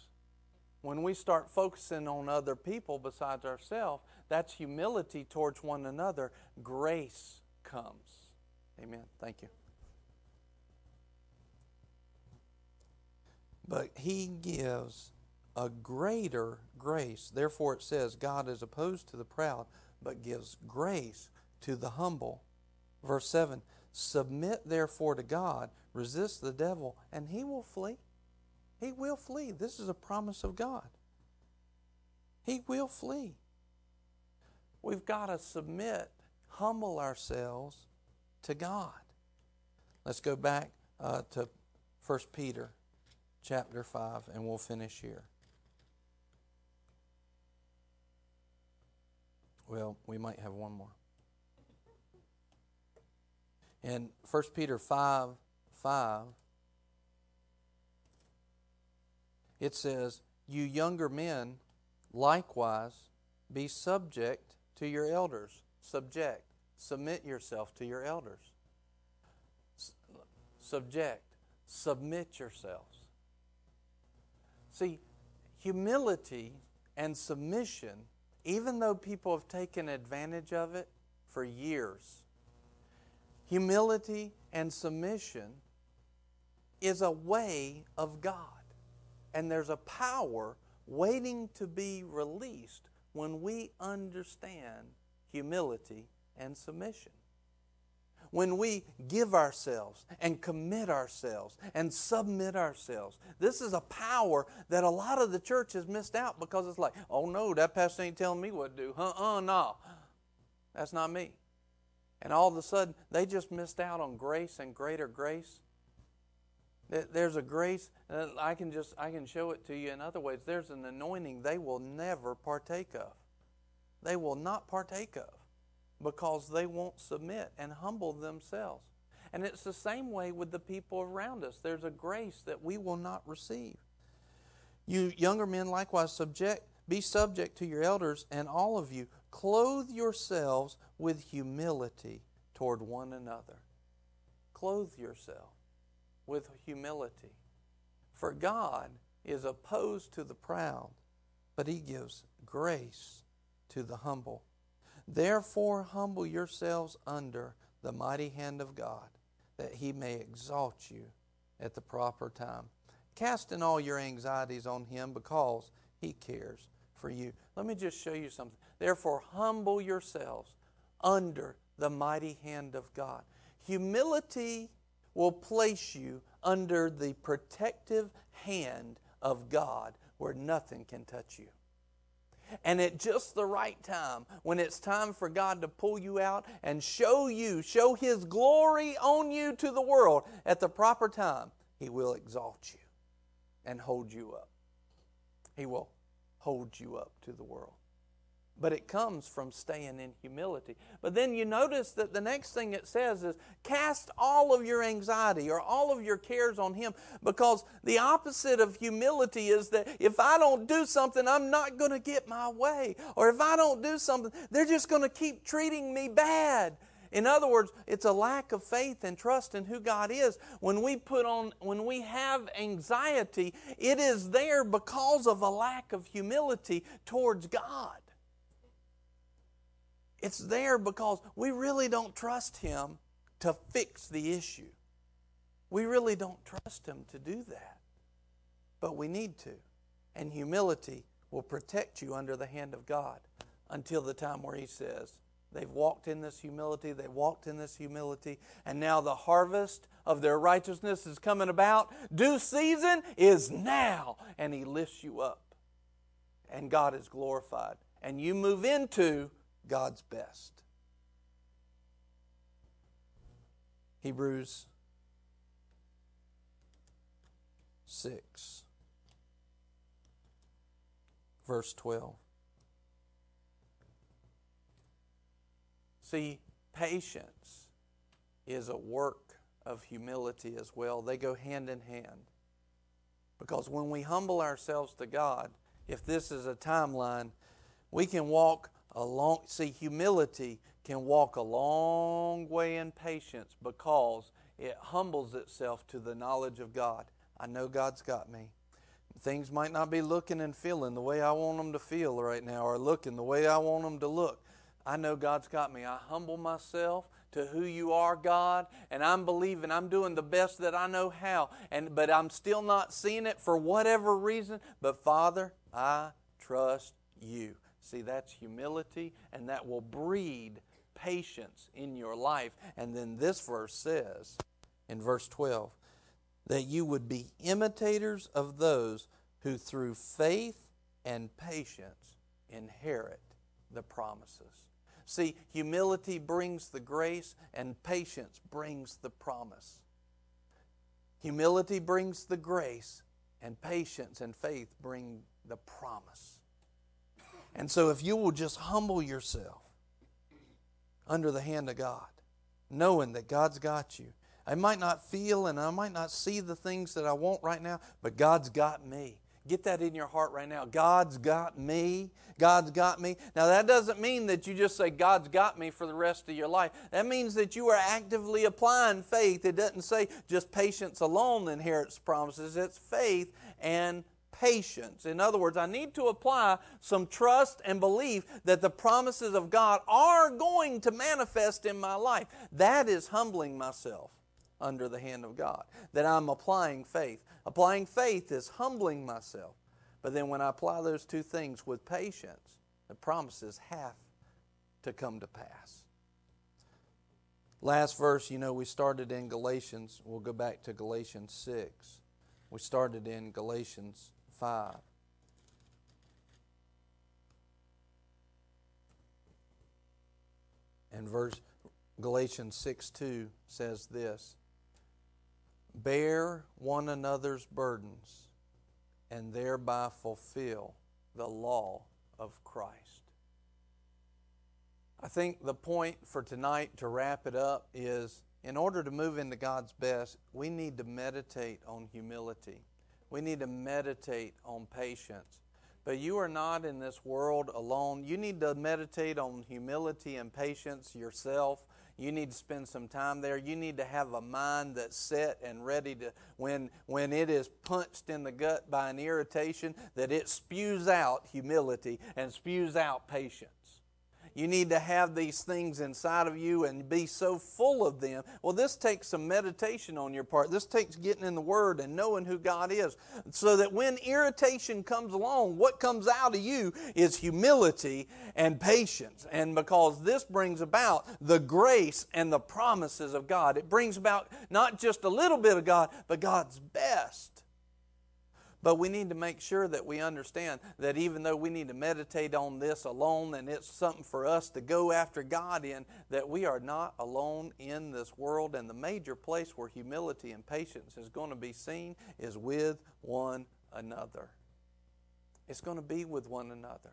When we start focusing on other people besides ourselves, that's humility towards one another. Grace comes. Amen. Thank you. But he gives a greater grace. Therefore, it says, God is opposed to the proud, but gives grace to the humble. Verse 7 Submit therefore to God, resist the devil, and he will flee. He will flee. This is a promise of God. He will flee. We've got to submit, humble ourselves to God. Let's go back uh, to 1 Peter chapter 5, and we'll finish here. Well, we might have one more. In 1 Peter 5 5, it says, You younger men, likewise, be subject to your elders. Subject. Submit yourself to your elders. Subject. Submit yourselves. See, humility and submission, even though people have taken advantage of it for years, humility and submission is a way of God. And there's a power waiting to be released when we understand humility and submission. When we give ourselves and commit ourselves and submit ourselves, this is a power that a lot of the church has missed out because it's like, oh no, that pastor ain't telling me what to do. Uh uh, no. That's not me. And all of a sudden, they just missed out on grace and greater grace. There's a grace, uh, I can just I can show it to you in other ways. There's an anointing they will never partake of. They will not partake of because they won't submit and humble themselves. And it's the same way with the people around us. There's a grace that we will not receive. You younger men likewise subject be subject to your elders and all of you clothe yourselves with humility toward one another. Clothe yourself with humility. For God is opposed to the proud, but he gives grace to the humble. Therefore, humble yourselves under the mighty hand of God, that he may exalt you at the proper time. Casting all your anxieties on him because he cares for you. Let me just show you something. Therefore, humble yourselves under the mighty hand of God. Humility will place you under the protective hand of God where nothing can touch you. And at just the right time, when it's time for God to pull you out and show you, show His glory on you to the world, at the proper time, He will exalt you and hold you up. He will hold you up to the world. But it comes from staying in humility. But then you notice that the next thing it says is cast all of your anxiety or all of your cares on Him because the opposite of humility is that if I don't do something, I'm not going to get my way. Or if I don't do something, they're just going to keep treating me bad. In other words, it's a lack of faith and trust in who God is. When we put on, when we have anxiety, it is there because of a lack of humility towards God. It's there because we really don't trust Him to fix the issue. We really don't trust Him to do that. But we need to. And humility will protect you under the hand of God until the time where He says, They've walked in this humility, they walked in this humility, and now the harvest of their righteousness is coming about. Due season is now. And He lifts you up. And God is glorified. And you move into God's best. Hebrews 6, verse 12. See, patience is a work of humility as well. They go hand in hand. Because when we humble ourselves to God, if this is a timeline, we can walk a long see humility can walk a long way in patience because it humbles itself to the knowledge of God. I know God's got me. Things might not be looking and feeling the way I want them to feel right now or looking the way I want them to look. I know God's got me. I humble myself to who you are, God, and I'm believing I'm doing the best that I know how. And but I'm still not seeing it for whatever reason, but Father, I trust you. See, that's humility, and that will breed patience in your life. And then this verse says, in verse 12, that you would be imitators of those who through faith and patience inherit the promises. See, humility brings the grace, and patience brings the promise. Humility brings the grace, and patience and faith bring the promise. And so, if you will just humble yourself under the hand of God, knowing that God's got you. I might not feel and I might not see the things that I want right now, but God's got me. Get that in your heart right now. God's got me. God's got me. Now, that doesn't mean that you just say, God's got me for the rest of your life. That means that you are actively applying faith. It doesn't say just patience alone inherits promises, it's faith and patience. In other words, I need to apply some trust and belief that the promises of God are going to manifest in my life. That is humbling myself under the hand of God, that I'm applying faith. Applying faith is humbling myself. But then when I apply those two things with patience, the promises have to come to pass. Last verse, you know, we started in Galatians. We'll go back to Galatians 6. We started in Galatians 5. And verse Galatians 6 2 says this Bear one another's burdens and thereby fulfill the law of Christ. I think the point for tonight to wrap it up is in order to move into God's best, we need to meditate on humility. We need to meditate on patience. But you are not in this world alone. You need to meditate on humility and patience yourself. You need to spend some time there. You need to have a mind that's set and ready to, when, when it is punched in the gut by an irritation, that it spews out humility and spews out patience. You need to have these things inside of you and be so full of them. Well, this takes some meditation on your part. This takes getting in the Word and knowing who God is. So that when irritation comes along, what comes out of you is humility and patience. And because this brings about the grace and the promises of God, it brings about not just a little bit of God, but God's best. But we need to make sure that we understand that even though we need to meditate on this alone and it's something for us to go after God in, that we are not alone in this world. And the major place where humility and patience is going to be seen is with one another. It's going to be with one another.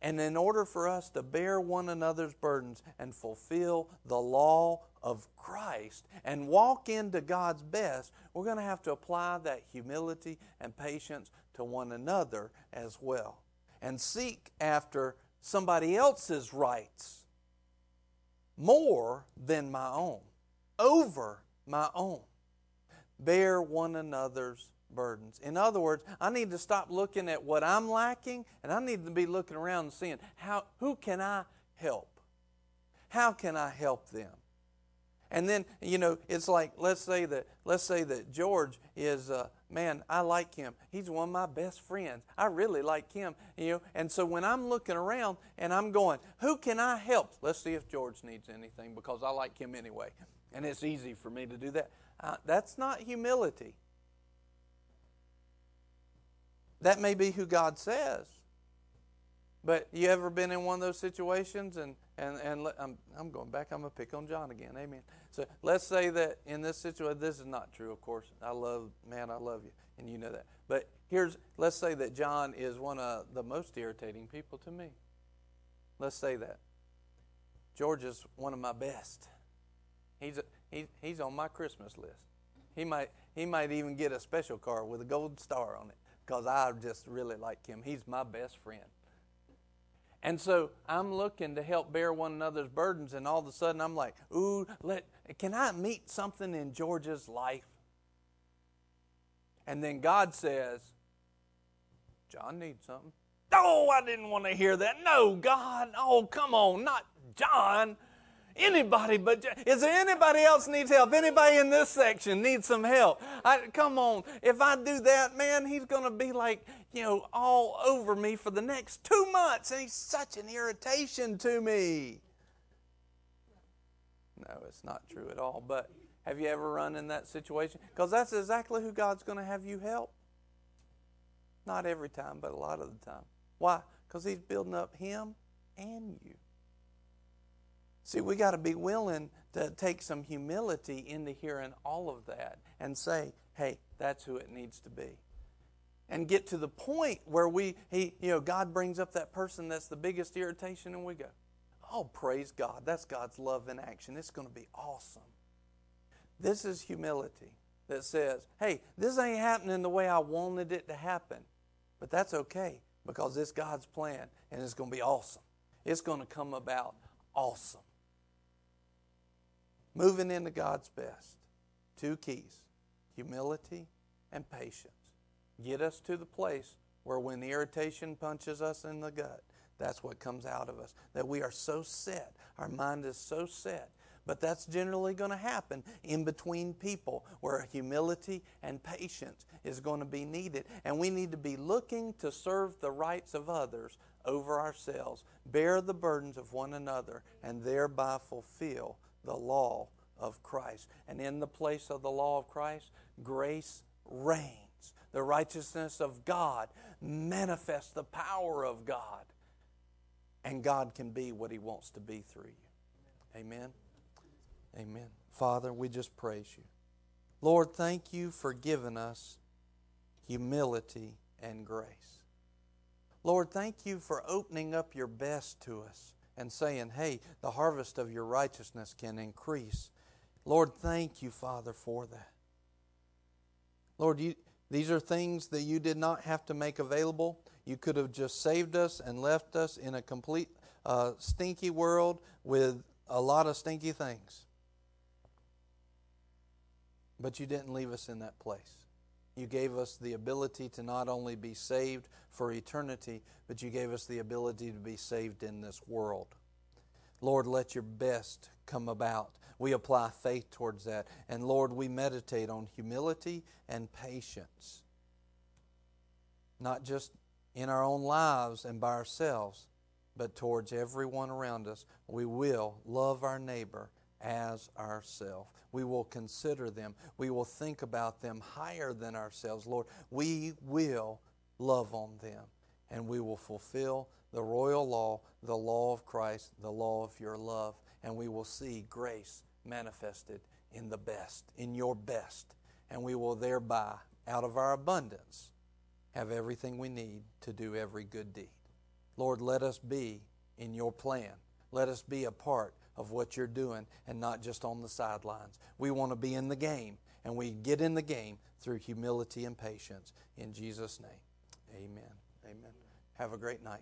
And in order for us to bear one another's burdens and fulfill the law of Christ and walk into God's best, we're going to have to apply that humility and patience to one another as well. And seek after somebody else's rights more than my own, over my own. Bear one another's burdens. In other words, I need to stop looking at what I'm lacking and I need to be looking around and seeing how who can I help? How can I help them? And then, you know, it's like let's say that let's say that George is uh, man, I like him. He's one of my best friends. I really like him, you know. And so when I'm looking around and I'm going, who can I help? Let's see if George needs anything because I like him anyway. And it's easy for me to do that. Uh, that's not humility. That may be who God says. But you ever been in one of those situations and and and I'm I'm going back. I'm gonna pick on John again. Amen. So let's say that in this situation, this is not true. Of course, I love man. I love you, and you know that. But here's let's say that John is one of the most irritating people to me. Let's say that George is one of my best. He's a, he, he's on my Christmas list. He might he might even get a special card with a gold star on it because I just really like him. He's my best friend. And so I'm looking to help bear one another's burdens, and all of a sudden I'm like, ooh, let, can I meet something in George's life? And then God says, John needs something. Oh, I didn't want to hear that. No, God. Oh, come on, not John. Anybody but is there anybody else needs help? Anybody in this section needs some help? I, come on, if I do that, man, he's going to be like you know all over me for the next two months, and he's such an irritation to me. No, it's not true at all. But have you ever run in that situation? Because that's exactly who God's going to have you help. Not every time, but a lot of the time. Why? Because He's building up Him and you. See, we got to be willing to take some humility into hearing all of that and say, hey, that's who it needs to be. And get to the point where we, he, you know, God brings up that person that's the biggest irritation, and we go, Oh, praise God. That's God's love in action. It's going to be awesome. This is humility that says, hey, this ain't happening the way I wanted it to happen. But that's okay because it's God's plan and it's going to be awesome. It's going to come about awesome. Moving into God's best. Two keys humility and patience. Get us to the place where when the irritation punches us in the gut, that's what comes out of us. That we are so set, our mind is so set. But that's generally going to happen in between people where humility and patience is going to be needed. And we need to be looking to serve the rights of others over ourselves, bear the burdens of one another, and thereby fulfill the law of Christ. And in the place of the law of Christ, grace reigns. The righteousness of God manifests the power of God. And God can be what He wants to be through you. Amen. Amen. Father, we just praise you. Lord, thank you for giving us humility and grace. Lord, thank you for opening up your best to us and saying, hey, the harvest of your righteousness can increase. Lord, thank you, Father, for that. Lord, you, these are things that you did not have to make available. You could have just saved us and left us in a complete uh, stinky world with a lot of stinky things. But you didn't leave us in that place. You gave us the ability to not only be saved for eternity, but you gave us the ability to be saved in this world. Lord, let your best come about. We apply faith towards that. And Lord, we meditate on humility and patience. Not just in our own lives and by ourselves, but towards everyone around us. We will love our neighbor as ourselves. We will consider them. We will think about them higher than ourselves. Lord, we will love on them and we will fulfill the royal law, the law of Christ, the law of your love, and we will see grace manifested in the best, in your best, and we will thereby, out of our abundance, have everything we need to do every good deed. Lord, let us be in your plan. Let us be a part of what you're doing and not just on the sidelines. We want to be in the game, and we get in the game through humility and patience. In Jesus' name, amen. Amen. Have a great night.